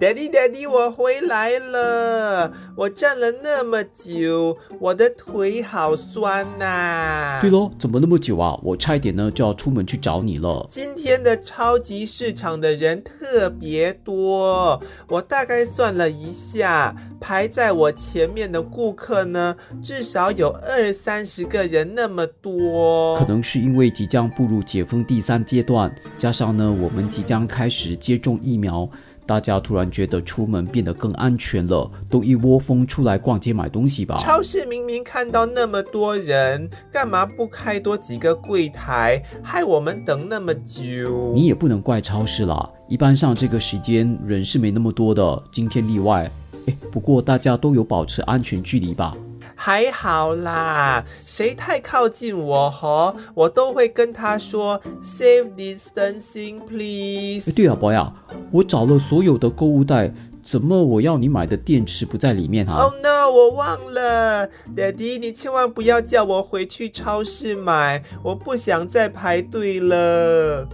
Daddy，Daddy，我回来了！我站了那么久，我的腿好酸呐。对喽，怎么那么久啊？我差一点呢就要出门去找你了。今天的超级市场的人特别多，我大概算了一下，排在我前面的顾客呢，至少有二三十个人那么多。可能是因为即将步入解封第三阶段，加上呢我们即将开始接种疫苗。大家突然觉得出门变得更安全了，都一窝蜂出来逛街买东西吧。超市明明看到那么多人，干嘛不开多几个柜台，害我们等那么久？你也不能怪超市啦，一般上这个时间人是没那么多的，今天例外。哎，不过大家都有保持安全距离吧？还好啦，谁太靠近我吼，我都会跟他说 “safe distancing, please”。对啊，boy 啊，我找了所有的购物袋，怎么我要你买的电池不在里面啊？Oh no，我忘了，Daddy，你千万不要叫我回去超市买，我不想再排队了。